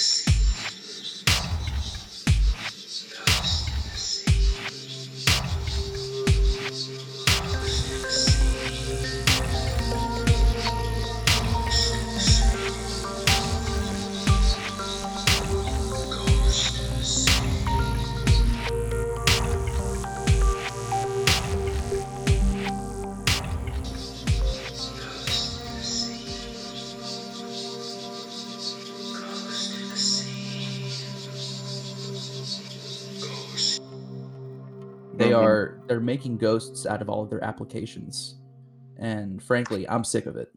They they're making ghosts out of all of their applications, and frankly, I'm sick of it.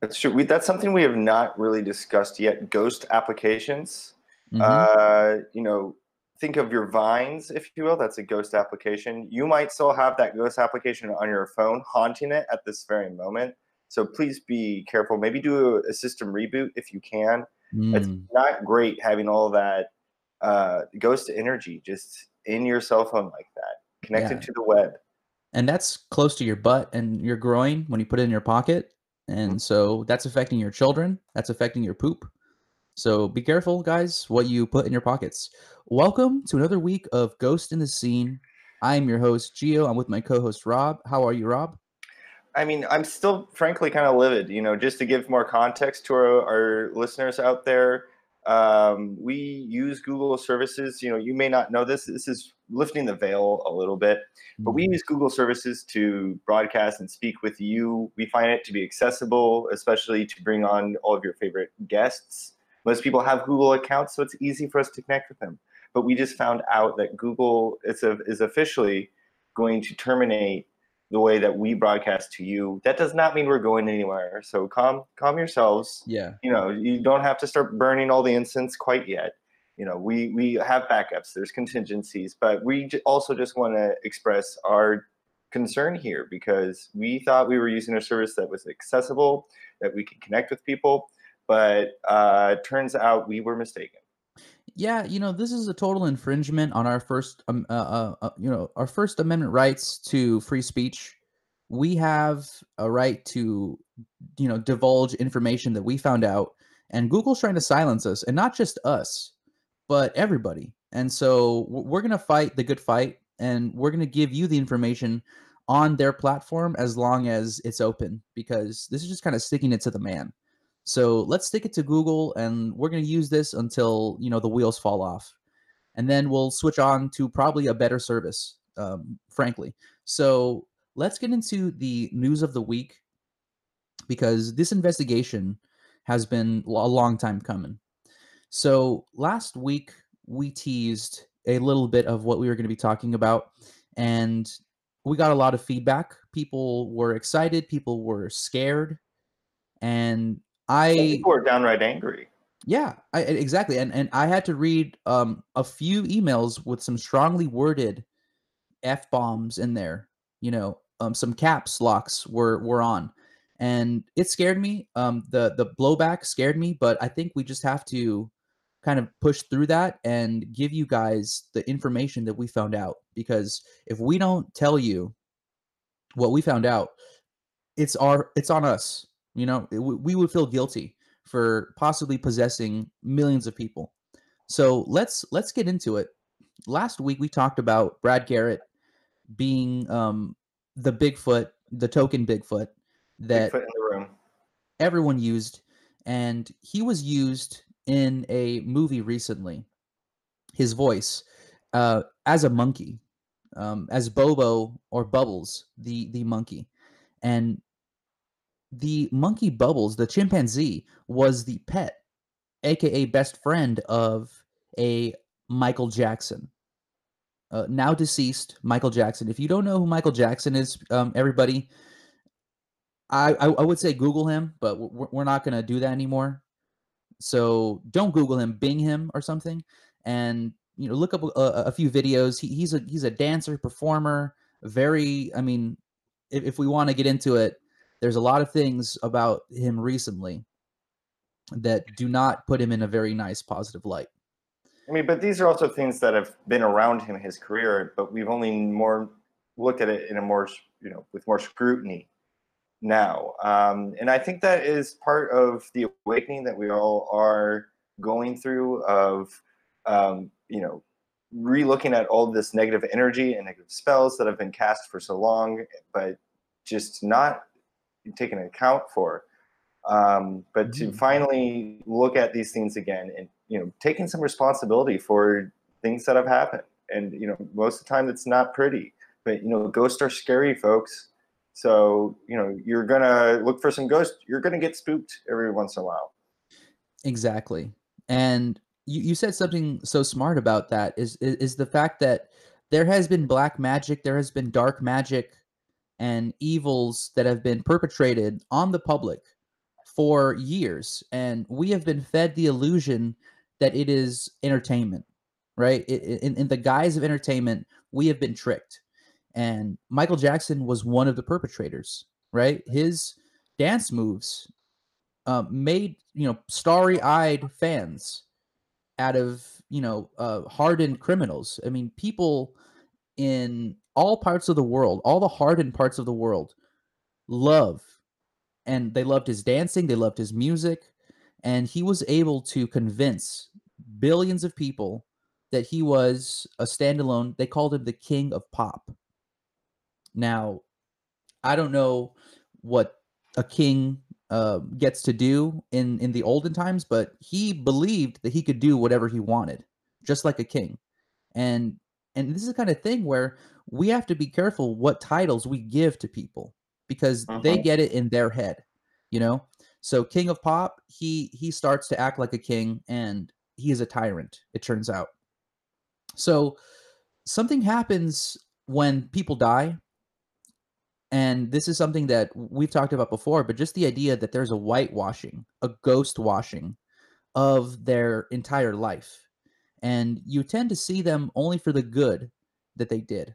That's true. We, that's something we have not really discussed yet. Ghost applications. Mhm. Uh, you know, think of your vines, if you will. That's a ghost application. You might still have that ghost application on your phone, haunting it at this very moment. So please be careful. Maybe do a, system reboot if you can. It's Mm. not great having all that uh, ghost energy just in your cell phone like that, connected Yeah. to the web. and that's close to your butt and your groin when you put it in your pocket and so that's affecting your children that's affecting your poop so be careful guys what you put in your pockets welcome to another week of ghost in the scene i'm your host Gio i'm with my co-host rob how are you rob I mean, I'm still frankly kind of livid. You know, just to give more context to our, our listeners out there, um, we use Google services. You know, you may not know this. This is lifting the veil a little bit, but we mm-hmm. use Google services to broadcast and speak with you. We find it to be accessible, especially to bring on all of your favorite guests. Most people have Google accounts, so it's easy for us to connect with them. But we just found out that Google is, a, is officially going to terminate the way that we broadcast to you. That does not mean we're going anywhere. So calm, calm yourselves. yeah You know, you don't have to start burning all the incense quite yet. You know, we we have backups. There's contingencies, but we also just want to express our concern here because we thought we were using a service that was accessible, that we could connect with people, but uh, turns out we were mistaken. Yeah, you know, this is a total infringement on our first, um, uh, uh, uh, you know, our First Amendment rights to free speech. We have a right to, you know, divulge information that we found out, and Google's trying to silence us, and not just us, but everybody. And so we're gonna fight the good fight, and we're gonna give you the information on their platform as long as it's open, because this is just kind of sticking it to the man. So let's stick it to Google, and we're going to use this until you know the wheels fall off, and then we'll switch on to probably a better service, um, frankly. So let's get into the news of the week because this investigation has been a long time coming. So last week we teased a little bit of what we were going to be talking about, and we got a lot of feedback. People were excited, people were scared, and I People are downright angry. yeah, I, I- exactly. And and I had to read um a few emails with some strongly worded f bombs in there. You know, um some caps locks were were on, and it scared me. Um, the the blowback scared me, but I think we just have to kind of push through that and give you guys the information that we found out. Because if we don't tell you what we found out it's our it's on us you know? It- we would feel guilty for possibly possessing millions of people. So let's let's get into it. Last week we talked about brad garrett being um the bigfoot the token bigfoot that Bigfoot in the room. everyone used. And he was used in a movie recently his voice uh as a monkey um as bobo or bubbles the the monkey and the monkey bubbles the chimpanzee was the pet aka best friend of a michael jackson uh, now deceased michael jackson if you don't know who michael jackson is um everybody I, I I would say Google him, but we're, we're not going to do that anymore. So don't Google him, Bing him or something, and you know look up a, a few videos. He, he's a he's a dancer, performer. Very, I mean, if, if we want to get into it, there's a lot of things about him recently that do not put him in a very nice, positive light. I mean, but these are also things that have been around him his career, but we've only more looked at it in a more, you know, with more scrutiny now. Um, and I think that is part of the awakening that we all are going through of um, you know re-looking at all this negative energy and negative spells that have been cast for so long, but just not taken account for. Um, but to Mhm. finally look at these things again and you know taking some responsibility for things that have happened and you know most of the time it's not pretty but you know ghosts are scary folks so you know you're gonna look for some ghosts. You're gonna get spooked every once in a while. Exactly. And you, you said something so smart about that is, is is the fact that there has been black magic, there has been dark magic and evils that have been perpetrated on the public for years. And we have been fed the illusion that it is entertainment right? I- i- in, in the guise of entertainment we have been tricked and michael jackson was one of the perpetrators right? His dance moves um, made you know starry-eyed fans out of you know uh, hardened criminals. I mean people in all parts of the world all the hardened parts of the world love and they loved his dancing they loved his music and he was able to convince billions of people that he was a standalone they called him the king of pop now i don't know what a king uh, gets to do in in the olden times but he believed that he could do whatever he wanted just like a king. And and this is the kind of thing where we have to be careful what titles we give to people because they Mhm. get it in their head you know? So king of pop he he starts to act like a king and he is a tyrant it turns out. So something happens when people die and this is something that we've talked about before but just the idea that there's a whitewashing a ghost washing of their entire life. And you tend to see them only for the good that they did.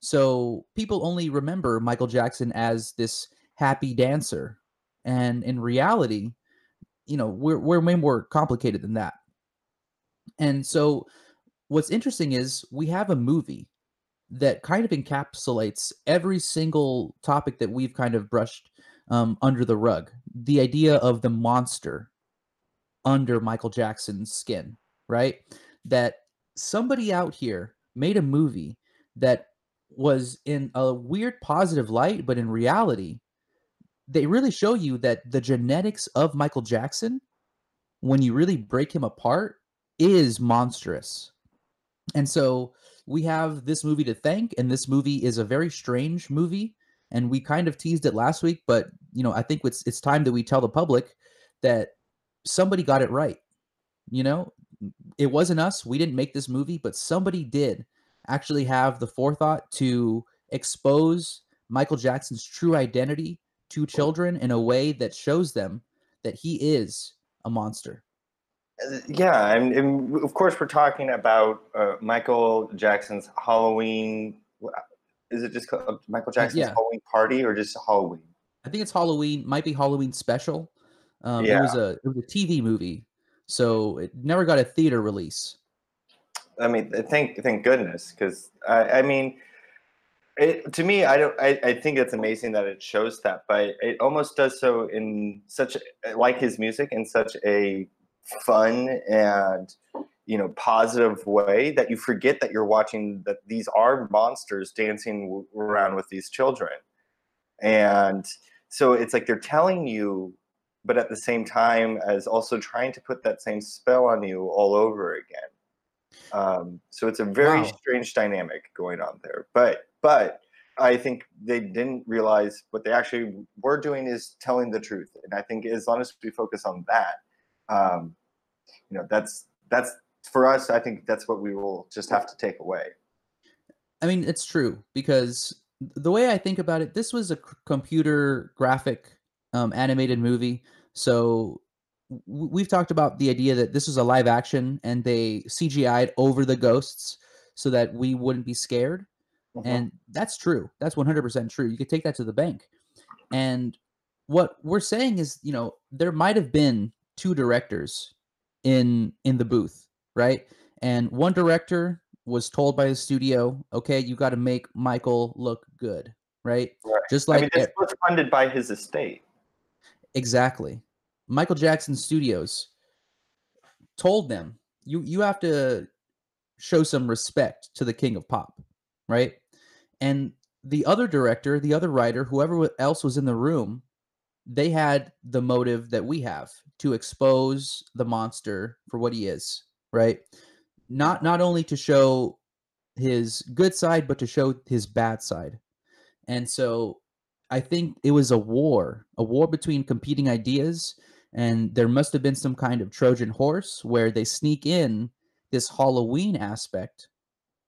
So people only remember michael jackson as this happy dancer. And in reality you know we're, we're way more complicated than that. And so what's interesting is we have a movie that kind of encapsulates every single topic that we've kind of brushed um, under the rug. The idea of the monster under Michael Jackson's skin, right? That somebody out here made a movie that was in a weird positive light, but in reality, they really show you that the genetics of Michael Jackson, when you really break him apart, is monstrous. And so we have this movie to thank, and this movie is a very strange movie. And we kind of teased it last week, but you know, I think it's it's time that we tell the public that somebody got it right. You know, it wasn't us. We didn't make this movie, but somebody did actually have the forethought to expose Michael Jackson's true identity to children in a way that shows them that he is a monster. Uh, yeah and, and of course we're talking about uh, michael jackson's halloween is it just called michael jackson's yeah. halloween party or just halloween I think it's Halloween, might be Halloween special. Um, It Yeah. was a it was a TV movie, so it never got a theater release. I mean, thank thank goodness, because I, I mean, it, to me, I don't. I, I think it's amazing that it shows that, but it almost does so in such like his music in such a fun and you know positive way that you forget that you're watching that these are monsters dancing w- around with these children, and so it's like they're telling you, but at the same time as also trying to put that same spell on you all over again. Um, so it's a very Wow. strange dynamic going on there. But but I think they didn't realize what they actually were doing is telling the truth. And I think as long as we focus on that, um, you know, that's that's for us. I think that's what we will just have to take away. I mean, it's true because the way I think about it, this was a c- computer graphic um, animated movie. So we've talked about the idea that this was a live action and they CGI'd over the ghosts so that we wouldn't be scared. Mhm. And that's true. That's 100% true. You could take that to the bank. And what we're saying is, you know, there might have been two directors in in the booth, right? And one director was told by the studio, "Okay, you got to make Michael look good." Right? Right. Just I like mean, this was funded by his estate. Exactly. Michael Jackson Studios told them you you have to show some respect to the king of pop, right? And the other director, the other writer, whoever else was in the room, they had the motive that we have to expose the monster for what he is, right? Not not only to show his good side, but to show his bad side. And so I think it was a war, a war between competing ideas, and there must have been some kind of Trojan horse where they sneak in this Halloween aspect,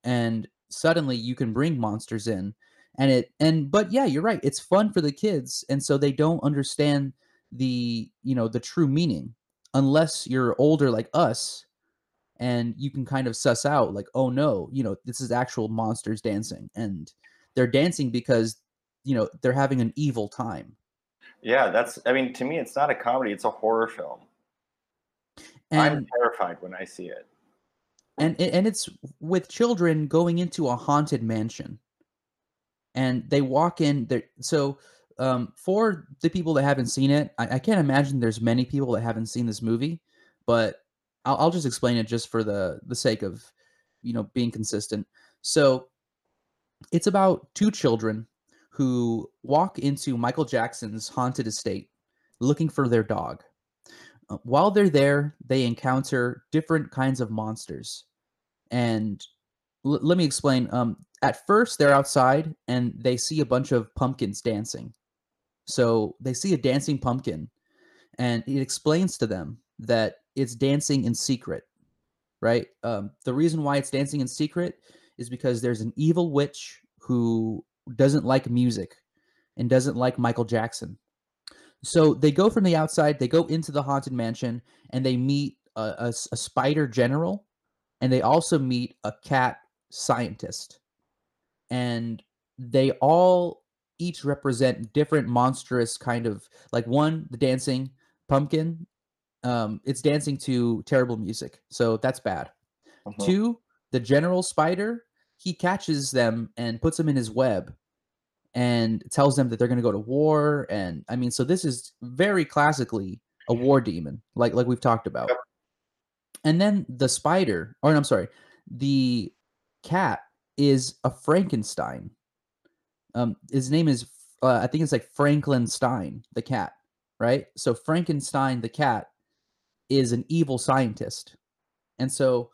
and suddenly you can bring monsters in, and it and but yeah, you're right, it's fun for the kids, and so they don't understand the you know the true meaning unless you're older like us and you can kind of suss out like oh no you know this is actual monsters dancing and they're dancing because you know they're having an evil time Yeah, that's. I mean, to me, it's not a comedy; it's a horror film. I'm terrified when I see it. and and it's with children going into a haunted mansion and they walk in there so um for the people that haven't seen it I, I can't imagine there's many people that haven't seen this movie but I'll, I'll just explain it just for the the sake of you know being consistent. So it's about two children who walk into michael jackson's haunted estate looking for their dog. Uh, while they're there they encounter different kinds of monsters. And l- let me explain um at first they're outside and they see a bunch of pumpkins dancing. So they see a dancing pumpkin and it explains to them that it's dancing in secret right? Um, the reason why it's dancing in secret is because there's an evil witch who doesn't like music and doesn't like michael jackson. So they go from the outside they go into the haunted mansion and they meet a spider general and they also meet a cat scientist and they all each represent different monstrous kind of like one the dancing pumpkin um it's dancing to terrible music so that's bad. Mhm. two the general spider he catches them and puts them in his web and tells them that they're going to go to war and i mean so this is very classically a war demon like like we've talked about. And then the spider or i'm sorry the cat is a frankenstein. Um his name is uh, i think it's like franklin stein the cat right? So frankenstein the cat is an evil scientist. And so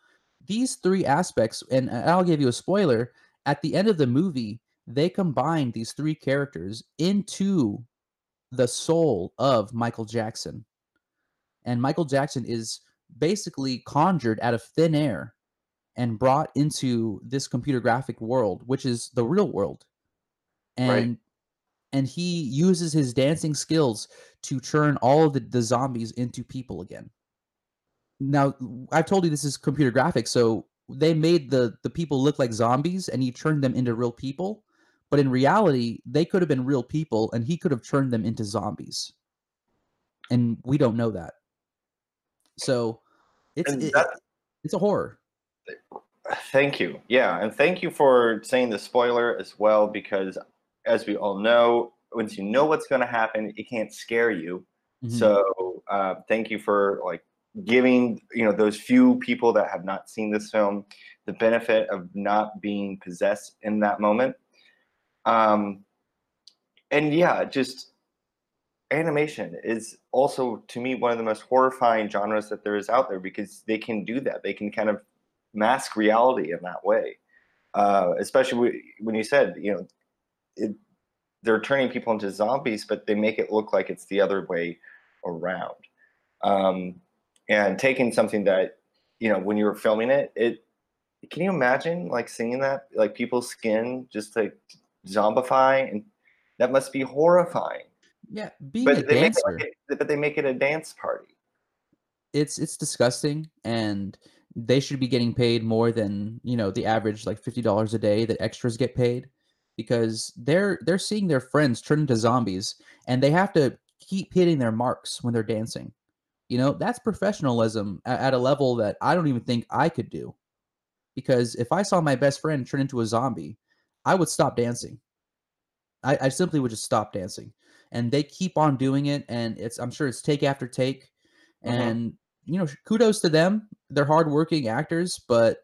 these three aspects and i'll give you a spoiler at the end of the movie they combine these three characters into the soul of michael jackson. And michael jackson is basically conjured out of thin air and brought into this computer graphic world which is the real world. Right. and and he uses his dancing skills to turn all of the, the zombies into people again. Now i've told you this is computer graphics so they made the the people look like zombies and he turned them into real people but in reality they could have been real people and he could have turned them into zombies. And we don't know that. So it's it- it's a horror Thank you. Yeah, and thank you for saying the spoiler as well, because as we all know, once you know what's going to happen, it can't scare you. Mhm. So uh, thank you for like giving you know those few people that have not seen this film the benefit of not being possessed in that moment. Um, and yeah, just animation is also to me one of the most horrifying genres that there is out there because they can do that. They can kind of mask reality in that way. Uh, especially when you said, you know, it, they're turning people into zombies, but they make it look like it's the other way around. Um, and taking something that, you know, when you were filming it, it can you imagine like seeing that, like people's skin just like zombify, and that must be horrifying. yeah being a But they make it, like a, but they make it a dance party. it's it's disgusting and they should be getting paid more than you know the average like $50 a day that extras get paid because they're they're seeing their friends turn into zombies and they have to keep hitting their marks when they're dancing you know that's professionalism at, at a level that i don't even think i could do because if i saw my best friend turn into a zombie i would stop dancing i, I simply would just stop dancing and they keep on doing it and it's i'm sure it's take after take Mhm. and you know, kudos to them. They're hardworking actors, but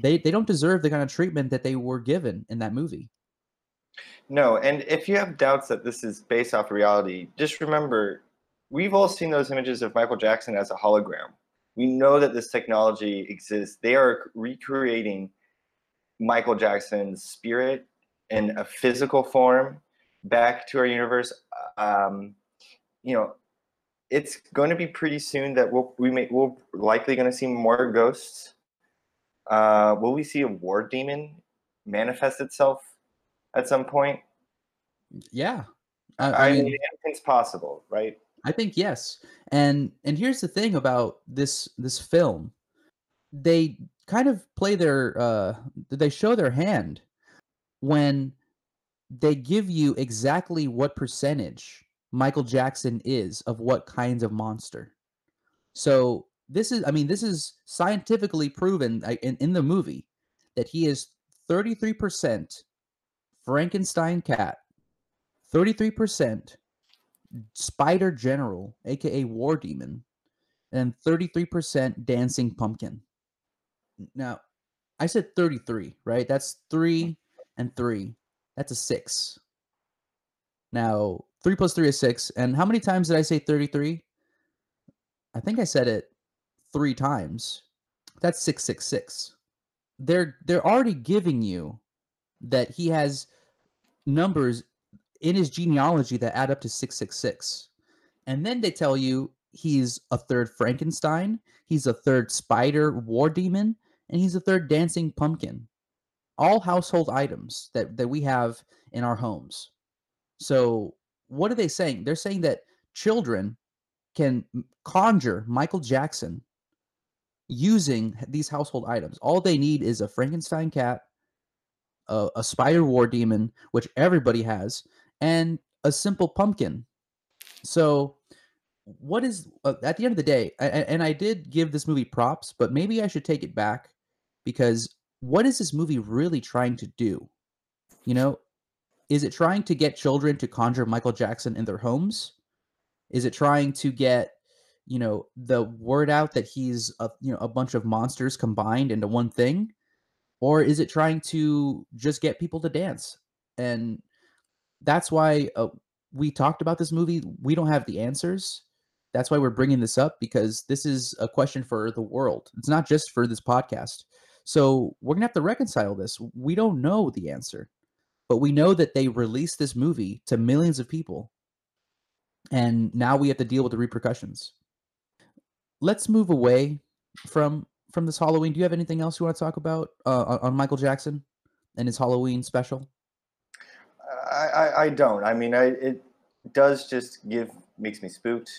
they they don't deserve the kind of treatment that they were given in that movie. No, and if you have doubts that this is based off reality, just remember we've all seen those images of Michael Jackson as a hologram. We know that this technology exists. They are recreating Michael Jackson's spirit in a physical form back to our universe. Um, you know, it's going to be pretty soon that we'll we may we're likely going to see more ghosts. Uh, will we see a war demon manifest itself at some point? Yeah, I, I, I mean, mean, anything's possible, right? I think yes. And and here's the thing about this this film. They kind of play their uh they show their hand when they give you exactly what percentage Michael Jackson is of what kinds of monster. So this is I mean this is scientifically proven in, in the movie that he is 33% Frankenstein cat, 33% Spider General, aka War Demon, and 33% Dancing Pumpkin. Now, I said 33, right? That's three and three. That's a six. Now, three plus three is six. And how many times did I say 33? I think I said it three times. That's 666. They're they're already giving you that he has numbers in his genealogy that add up to 666. And then they tell you he's a third Frankenstein, he's a third spider war demon, and he's a third dancing pumpkin. All household items that, that we have in our homes. So, what are they saying? They're saying that children can conjure Michael Jackson using these household items. All they need is a Frankenstein cat, a, a spider war demon, which everybody has, and a simple pumpkin. So, what is uh, at the end of the day? I, and I did give this movie props, but maybe I should take it back because what is this movie really trying to do? You know, is it trying to get children to conjure Michael Jackson in their homes? Is it trying to get you know the word out that he's a you know a bunch of monsters combined into one thing or is it trying to just get people to dance and that's why uh, we talked about this movie. We don't have the answers. That's why we're bringing this up because this is a question for the world. It's not just for this podcast. So we're gonna have to reconcile this. We don't know the answer, but we know that they released this movie to millions of people, and now we have to deal with the repercussions. Let's move away from from this Halloween. Do you have anything else you want to talk about uh, on Michael Jackson and his Halloween special? I, I, don't. I mean, I, it does just give makes me spooked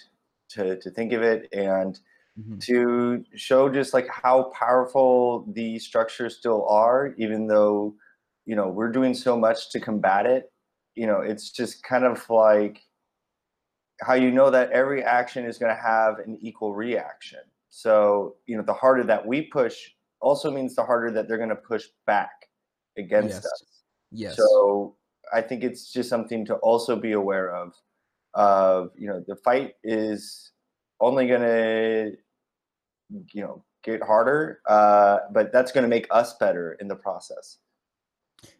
to to think of it and mm-hmm. to show just like how powerful the structures still are, even though you know we're doing so much to combat it. You know, it's just kind of like how you know that every action is going to have an equal reaction. So you know, the harder that we push also means the harder that they're going to push back against yes. us. Yes. So I think it's just something to also be aware of. Of you know, the fight is only going to you know get harder, uh, but that's going to make us better in the process.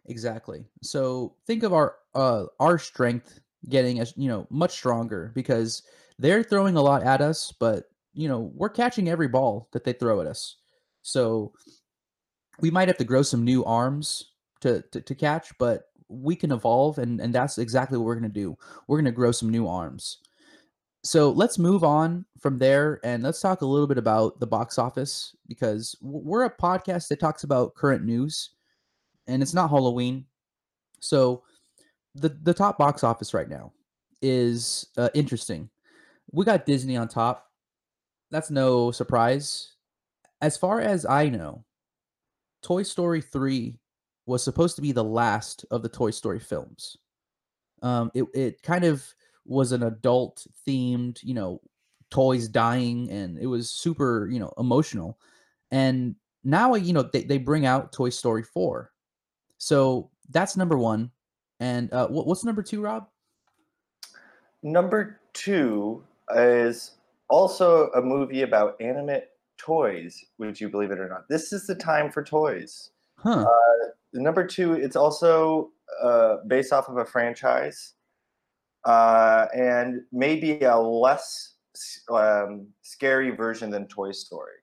Exactly. So think of our uh, our strength getting as you know much stronger because they're throwing a lot at us, but you know we're catching every ball that they throw at us. So we might have to grow some new arms to, to, to catch, but we can evolve and and that's exactly what we're going to do we're going to grow some new arms so let's move on from there and let's talk a little bit about the box office because we're a podcast that talks about current news and it's not halloween. So the the top box office right now is uh, interesting. We got disney on top. That's no surprise. As far as i know toy story 3 was supposed to be the last of the Toy Story films. Um, it it kind of was an adult themed, you know, toys dying, and it was super, you know, emotional. And now, you know, they, they bring out Toy Story four, so that's number one. And uh, what, what's number two, Rob? Number two is also a movie about animate toys. Would you believe it or not? This is the time for toys. Huh. Uh, number two, it's also uh, based off of a franchise, uh, and maybe a less um, scary version than Toy Story.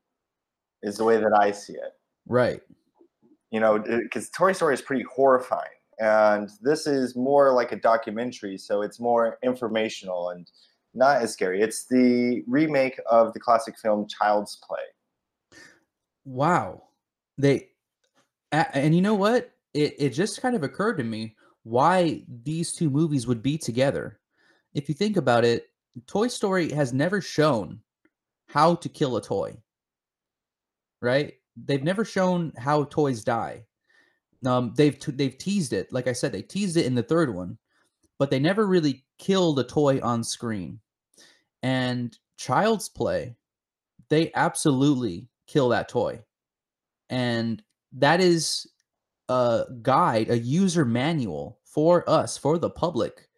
Is the way that I see it. right. You know, because Toy Story is pretty horrifying, and this is more like a documentary, so it's more informational and not as scary. It's the remake of the classic film Child's Play. Wow. They and you know what? It it just kind of occurred to me why these two movies would be together. If you think about it, Toy Story has never shown how to kill a toy. Right? They've never shown how toys die. Um they've t- they've teased it. Like I said, they teased it in the third one, but they never really killed a toy on screen. And Child's Play, they absolutely kill that toy. And that is a guide, a user manual for us, for the public,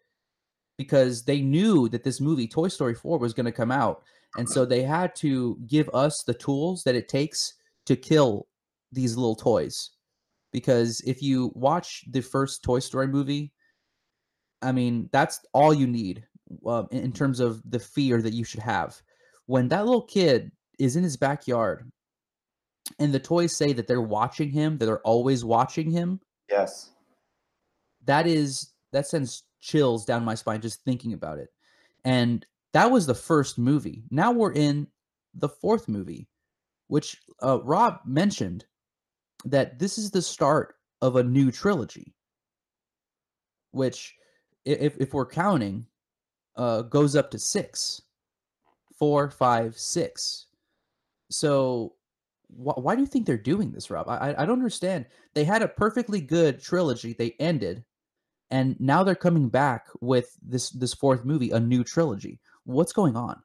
because they knew that this movie, Toy Story 4, was going to come out. And so they had to give us the tools that it takes to kill these little toys. Because if you watch the first Toy Story movie, I mean, that's all you need uh, in in terms of the fear that you should have. When that little kid is in his backyard and the toys say that they're watching him, that they're always watching him, Yes. that is that sends chills down my spine just thinking about it. And that was the first movie. Now we're in the fourth movie, which uh, Rob mentioned that this is the start of a new trilogy, which, if if we're counting, uh, goes up to six, four, five, six. So wh- why do you think they're doing this, Rob? I I don't understand. They had a perfectly good trilogy. They ended, and now they're coming back with this this fourth movie, a new trilogy. What's going on?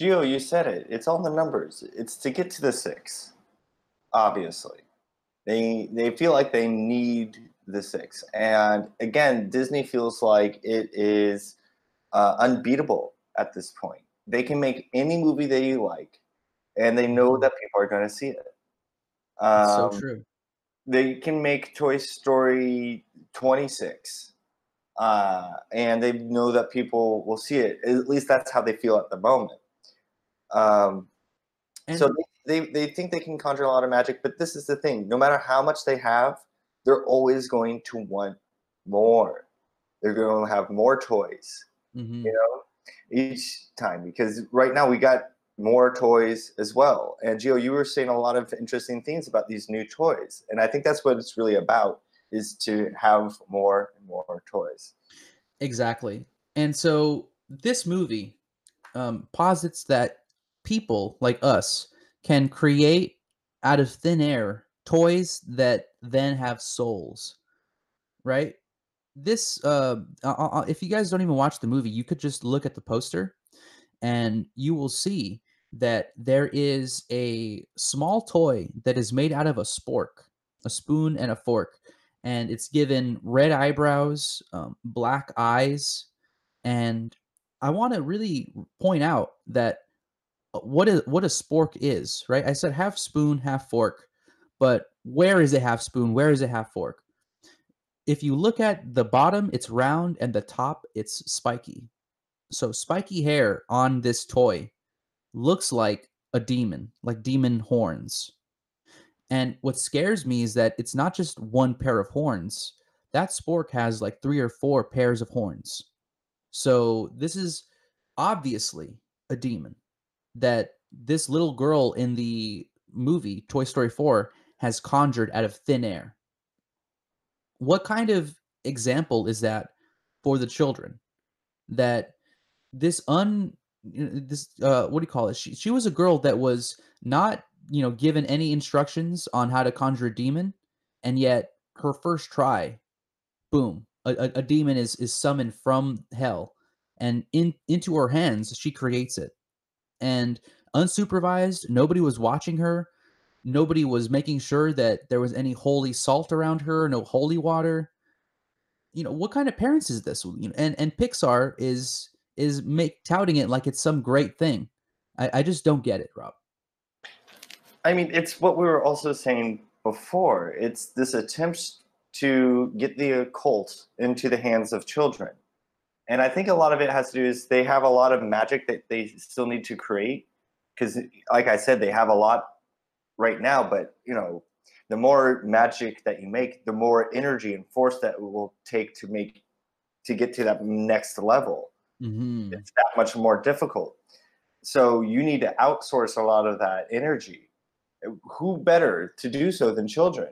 Gio, you said it. It's all the numbers. It's to get to the six. Obviously, they they feel like they need the six, and again, Disney feels like it is uh, unbeatable at this point. They can make any movie they like, and they know that people are going to see it. It's so Um, true. they can make Toy Story 26, uh, and they know that people will see it. At least that's how they feel at the moment. Um, And so they, they, they think they can conjure a lot of magic, but this is the thing: no matter how much they have, they're always going to want more. They're going to have more toys, mhm. you know, each time. Because right now we got more toys as well. And Gio, you were saying a lot of interesting things about these new toys, and I think that's what it's really about: is to have more and more toys. Exactly. And so this movie um, posits that people like us can create out of thin air toys that then have souls, right? This, uh, uh, uh, if you guys don't even watch the movie, you could just look at the poster and you will see that there is a small toy that is made out of a spork, a spoon and a fork, and it's given red eyebrows, um, black eyes, and I want to really point out that uh, Uh, what is what a spork is, right? I said half spoon, half fork, but where is it half spoon? Where is it half fork? If you look at the bottom, it's round, and the top, it's spiky. So spiky hair on this toy looks like a demon, like demon horns. And what scares me is that it's not just one pair of horns. That spork has like three or four pairs of horns. So this is obviously a demon that this little girl in the movie Toy Story 4 has conjured out of thin air. What kind of example is that for the children? That this un this uh what do you call it? She she was a girl that was not, you know, given any instructions on how to conjure a demon, and yet her first try, boom, a, a, a demon is is summoned from hell, and in into her hands she creates it, and unsupervised, nobody was watching her, nobody was making sure that there was any holy salt around her, no holy water. You know what kind of parents is this? And and Pixar is is make touting it like it's some great thing. I, I just don't get it, Rob. I mean, it's what we were also saying before. It's this attempt to get the occult into the hands of children. And I think a lot of it has to do is they have a lot of magic that they still need to create because like I said they have a lot right now, but you know, the more magic that you make, the more energy and force that it will take to make to get to that next level. Mm-hmm. It's that much more difficult. So you need to outsource a lot of that energy. Who better to do so than children?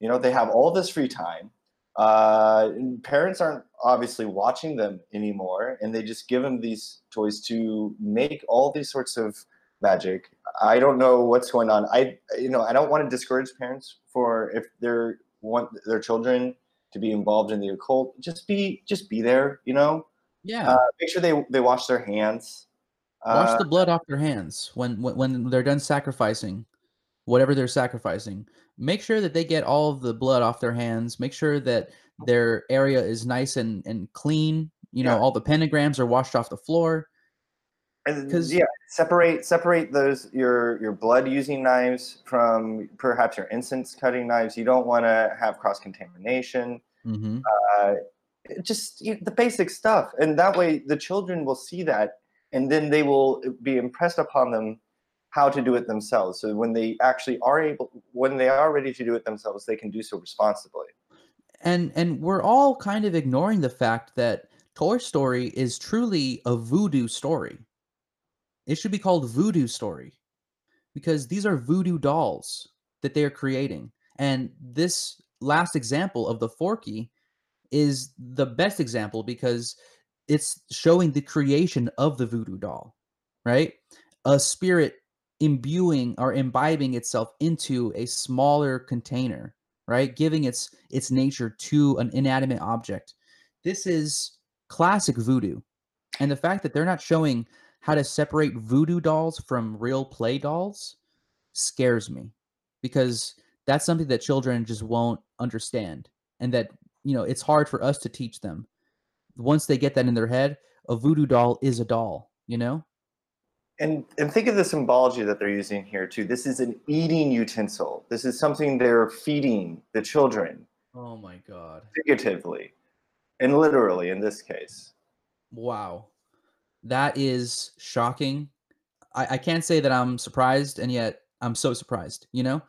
You know, they have all this free time. Uh, parents aren't obviously watching them anymore, and they just give them these toys to make all these sorts of magic. I don't know what's going on. I, you know, I don't want to discourage parents for if they're want their children to be involved in the occult. Just be, just be there. You know. Yeah. Uh, make sure they they wash their hands. Wash Uh, the blood off their hands when, when when they're done sacrificing, whatever they're sacrificing. Make sure that they get all of the blood off their hands. Make sure that their area is nice and, and clean. You know, Yeah. all the pentagrams are washed off the floor. Because yeah, separate separate those your your blood using knives from perhaps your incense cutting knives. You don't want to have cross contamination. Mm-hmm. Uh, just you the basic stuff, and that way the children will see that, and then they will be impressed upon them how to do it themselves. So when they actually are able, when they are ready to do it themselves, they can do so responsibly. and and we're all kind of ignoring the fact that Toy Story is truly a voodoo story. It should be called Voodoo Story because these are voodoo dolls that they are creating. And this last example of the Forky is the best example because it's showing the creation of the voodoo doll, right? A spirit imbuing or imbibing itself into a smaller container right? Giving its its nature to an inanimate object. This is classic voodoo. And the fact that they're not showing how to separate voodoo dolls from real play dolls scares me. Because that's something that children just won't understand. And that you know it's hard for us to teach them. Once they get that in their head a voodoo doll is a doll you know And and think of the symbology that they're using here too. This is an eating utensil. This is something they're feeding the children oh my god figuratively and literally in this case. Wow. That is shocking. I, I can't say that I'm surprised, and yet I'm so surprised. You know,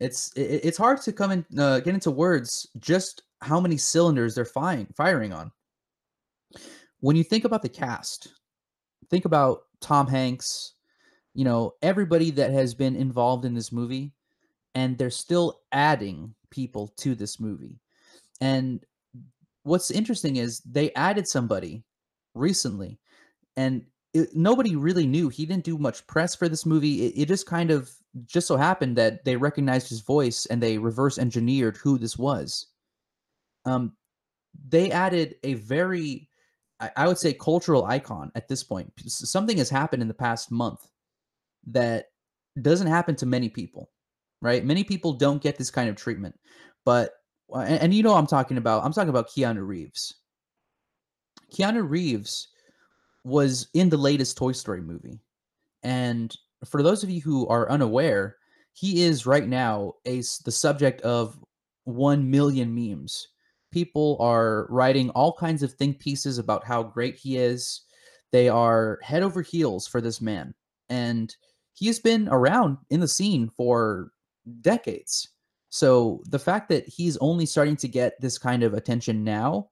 it's it, it's hard to come in uh, get into words just how many cylinders they're firing firing on. When you think about the cast, think about Tom Hanks. You know everybody that has been involved in this movie, and they're still adding people to this movie. And what's interesting is they added somebody recently and it, nobody really knew he didn't do much press for this movie it, it just kind of just so happened that they recognized his voice and they reverse engineered who this was um they added a very I, would say cultural icon at this point something has happened in the past month that doesn't happen to many people right many people don't get this kind of treatment but uh, and, and you know i'm talking about i'm talking about keanu reeves Keanu Reeves was in the latest Toy Story movie. And for those of you who are unaware, he is right now a the subject of 1 million memes. People are writing all kinds of think pieces about how great he is. They are head over heels for this man. And he has been around in the scene for decades. So the fact that he's only starting to get this kind of attention now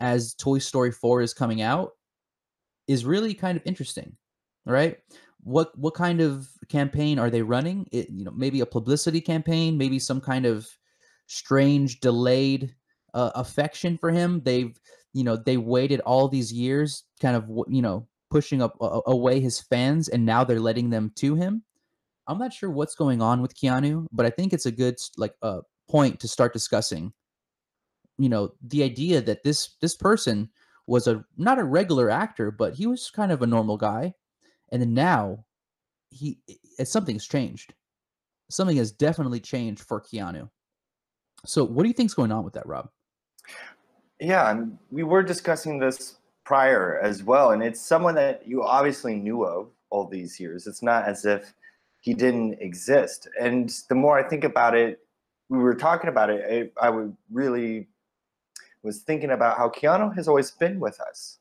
as Toy Story 4 is coming out is really kind of interesting, right? What what kind of campaign are they running? It, you know, maybe a publicity campaign, maybe some kind of strange delayed uh, affection for him. They've you know they waited all these years, kind of you know pushing up a- away his fans, and now they're letting them to him. I'm not sure what's going on with Keanu, but I think it's a good like uh, point to start discussing you know the idea that this this person was a not a regular actor but he was kind of a normal guy and then now he something's changed something has definitely changed for keanu so what do you think's going on with that rob Yeah, and we were discussing this prior as well, and it's someone that you obviously knew of all these years. It's not as if he didn't exist. And the more I think about it, we were talking about it. I, I would really was thinking about how Keanu has always been with us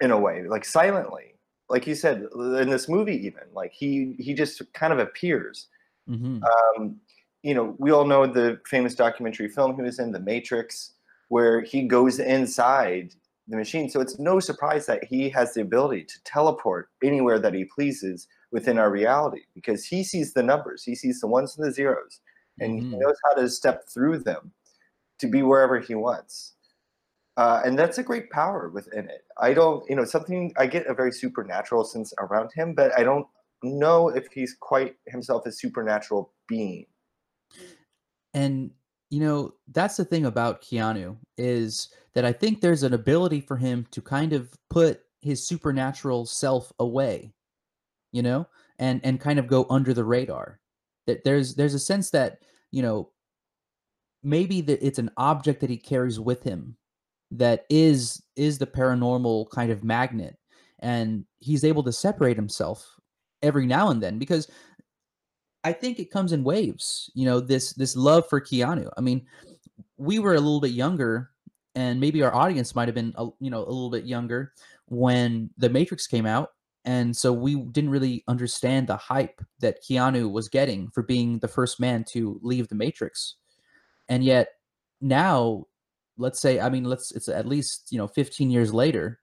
in a way, like silently, like you said in this movie, even like he he just kind of appears. Mm-hmm. Um, you know, we all know the famous documentary film he was in, The Matrix, where he goes inside the machine. So it's no surprise that he has the ability to teleport anywhere that he pleases within our reality because he sees the numbers, he sees the ones and the zeros, and mm-hmm. he knows how to step through them to be wherever he wants. Uh, and that's a great power within it. I don't, you know, something I get a very supernatural sense around him, but I don't know if he's quite himself a supernatural being. And you know, that's the thing about Keanu is that I think there's an ability for him to kind of put his supernatural self away, you know, and and kind of go under the radar. That there's there's a sense that, you know, maybe that it's an object that he carries with him that is is the paranormal kind of magnet and he's able to separate himself every now and then because I think it comes in waves. You know, this this love for Keanu. I mean, we were a little bit younger, and maybe our audience might have been, a, you know, a little bit younger when The Matrix came out, and so we didn't really understand the hype that Keanu was getting for being the first man to leave The Matrix, and yet now, let's say, I mean, let's it's at least you know 15 years later,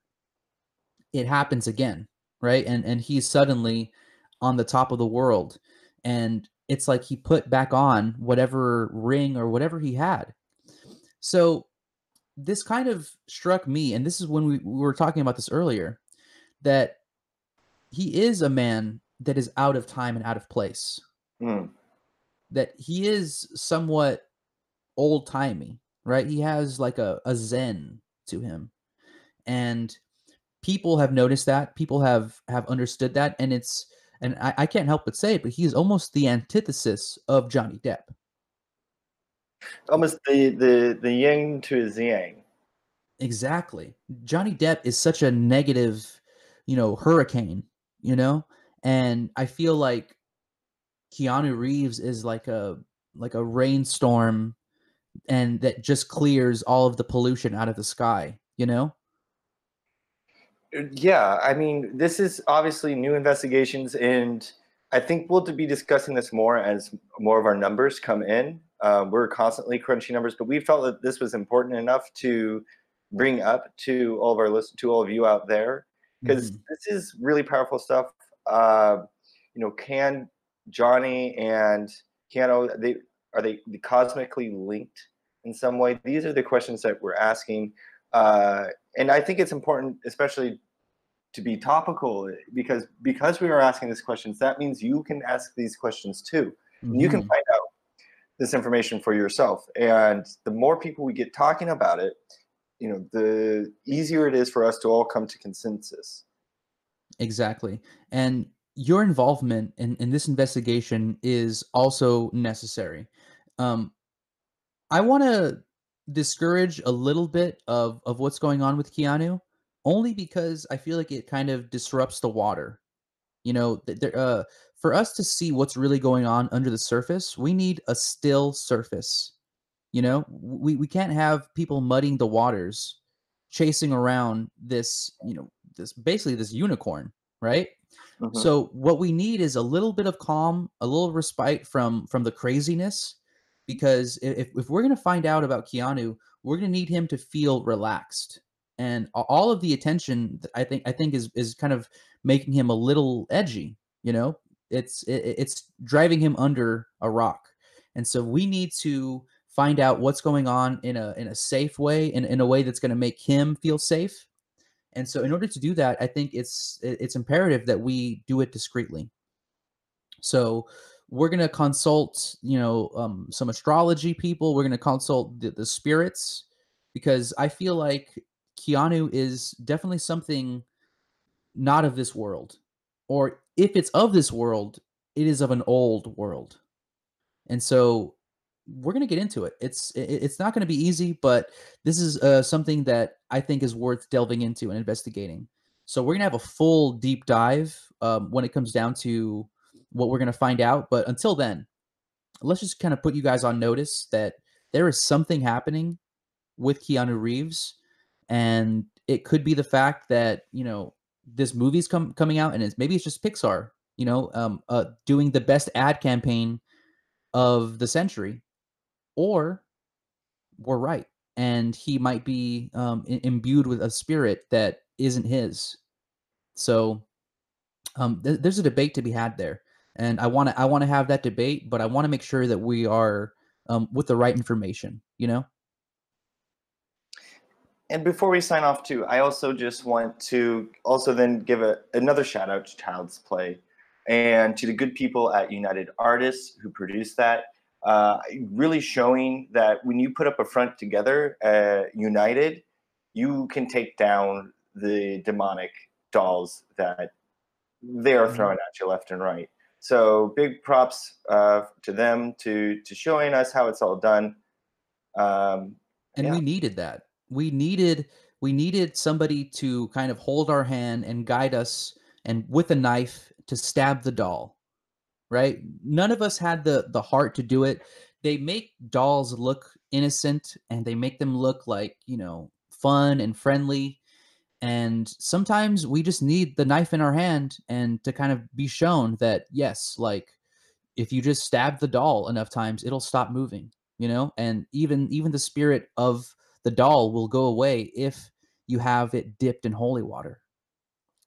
it happens again, right? And and he's suddenly on the top of the world and it's like he put back on whatever ring or whatever he had. So this kind of struck me, and this is when we, we were talking about this earlier, that he is a man that is out of time and out of place. Mm. That he is somewhat old timey, right? He has like a, a zen to him. And people have noticed that, people have have understood that, and it's and I, I can't help but say it, but he's almost the antithesis of Johnny Depp. Almost the the the yin to his yang. Exactly. Johnny Depp is such a negative, you know, hurricane, you know? And I feel like Keanu Reeves is like a like a rainstorm and that just clears all of the pollution out of the sky, you know? Yeah, I mean, this is obviously new investigations, and I think we'll be discussing this more as more of our numbers come in. Uh, we're constantly crunching numbers, but we felt that this was important enough to bring up to all of our list to all of you out there because mm-hmm. this is really powerful stuff. Uh, you know, can Johnny and Keanu they are they cosmically linked in some way? These are the questions that we're asking. Uh, and I think it's important, especially to be topical, because because we are asking these questions, that means you can ask these questions too. Mm-hmm. You can mm-hmm. find out this information for yourself. And the more people we get talking about it, you know, the easier it is for us to all come to consensus. Exactly. And your involvement in, in this investigation is also necessary. Um, I want to discourage a little bit of of what's going on with Keanu, only because I feel like it kind of disrupts the water. You know, there, uh, for us to see what's really going on under the surface, we need a still surface. You know, we we can't have people muddying the waters, chasing around this. You know, this basically this unicorn, right? Mm-hmm. So what we need is a little bit of calm, a little respite from from the craziness because if, if we're going to find out about Keanu, we're going to need him to feel relaxed. And all of the attention, I think, I think is is kind of making him a little edgy. You know, it's it, it's driving him under a rock, and so we need to find out what's going on in a in a safe way, in, in a way that's going to make him feel safe. And so, in order to do that, I think it's it's imperative that we do it discreetly. So, we're going to consult you know um, some astrology people we're going to consult the, the, spirits because i feel like keanu is definitely something not of this world or if it's of this world it is of an old world and so we're gonna get into it. It's it's not gonna be easy, but this is uh, something that I think is worth delving into and investigating. So we're gonna have a full deep dive um, when it comes down to what we're gonna find out. But until then, let's just kind of put you guys on notice that there is something happening with Keanu Reeves, and it could be the fact that you know this movie's come coming out, and it's maybe it's just Pixar, you know, um, uh, doing the best ad campaign of the century, or we're right, and he might be um, imbued with a spirit that isn't his. So um, th- there's a debate to be had there, and I want to I want to have that debate, but I want to make sure that we are um, with the right information. You know. And before we sign off, too, I also just want to also then give a, another shout out to Child's Play and to the good people at United Artists who produced that. Uh, really showing that when you put up a front together, uh, united, you can take down the demonic dolls that they are mm-hmm. throwing at you left and right. So big props uh, to them to to showing us how it's all done. Um, and yeah. we needed that. We needed we needed somebody to kind of hold our hand and guide us and with a knife to stab the doll. Right? None of us had the the heart to do it. They make dolls look innocent and they make them look like, you know, fun and friendly and sometimes we just need the knife in our hand and to kind of be shown that yes like if you just stab the doll enough times it'll stop moving you know? And even even the spirit of the doll will go away if you have it dipped in holy water.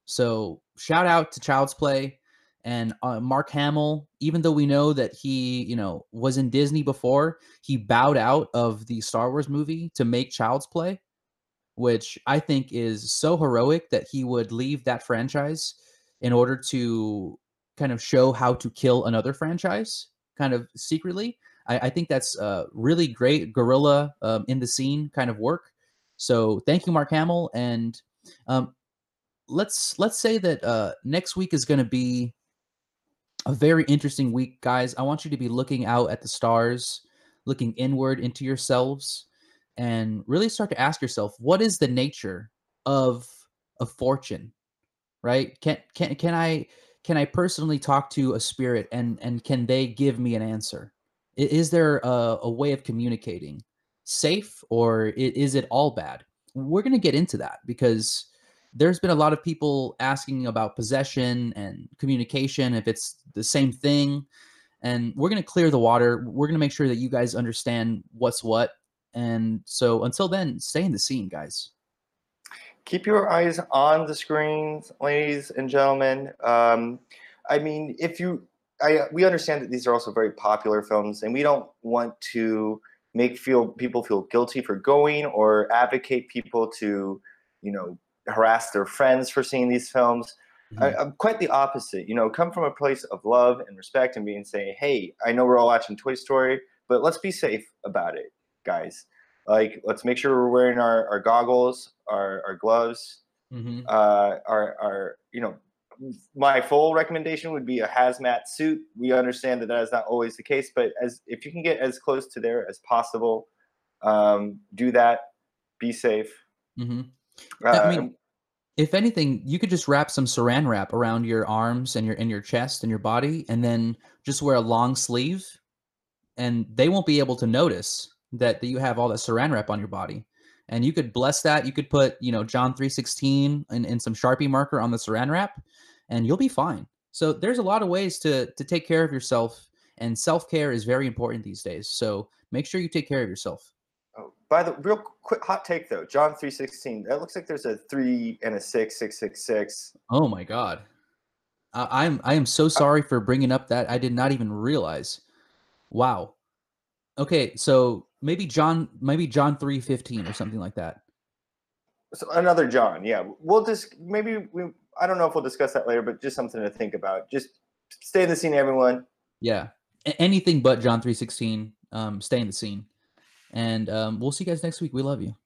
So shout out to child's play and uh, mark hamill. Even though we know that he you know was in disney before he bowed out of the star wars movie to make child's play which I think is so heroic that he would leave that franchise in order to kind of show how to kill another franchise, kind of secretly. I, I think that's uh, really great guerrilla um, in the scene kind of work. So thank you, Mark Hamill, and um, let's let's say that uh, next week is going to be a very interesting week, guys. I want you to be looking out at the stars, looking inward into yourselves and really start to ask yourself what is the nature of a fortune right? Can can can i can i personally talk to a spirit and and can they give me an answer? Is there a, a way of communicating safe or is it all bad? We're going to get into that because there's been a lot of people asking about possession and communication if it's the same thing and we're going to clear the water. We're going to make sure that you guys understand what's what and so until then, stay in the scene, guys. Keep your eyes on the screens, ladies and gentlemen. Um, I mean, if you, I, we understand that these are also very popular films, and we don't want to make feel people feel guilty for going or advocate people to, you know, harass their friends for seeing these films. Mm-hmm. I, am quite the opposite. You know, come from a place of love and respect and being saying, "Hey, I know we're all watching Toy Story, but let's be safe about it guys. Like, let's make sure we're wearing our, our goggles, our, our gloves, mm-hmm. uh, our, our, you know, my full recommendation would be a hazmat suit. We understand that that is not always the case, but as if you can get as close to there as possible, um, do that. Be safe. Mm-hmm. Uh, I mean, if anything, you could just wrap some saran wrap around your arms and your and your chest and your body, and then just wear a long sleeve, and they won't be able to notice that, that you have all that saran wrap on your body. And you could bless that. You could put you know john 316 and, and some sharpie marker on the saran wrap and you'll be fine. So there's a lot of ways to to take care of yourself and self-care is very important these days. So make sure you take care of yourself. Oh, by the real quick hot take though. John 316 that looks like there's a three and a six six six six. Oh my god. Uh, i'm i am so sorry for bringing up that. I did not even realize. Wow okay so maybe John, maybe John three fifteen or something like that. So another John, yeah. We'll just maybe we. I don't know if we'll discuss that later, but just something to think about. Just stay in the scene, everyone. Yeah, anything but John three sixteen. Um, stay in the scene, and um, we'll see you guys next week. We love you.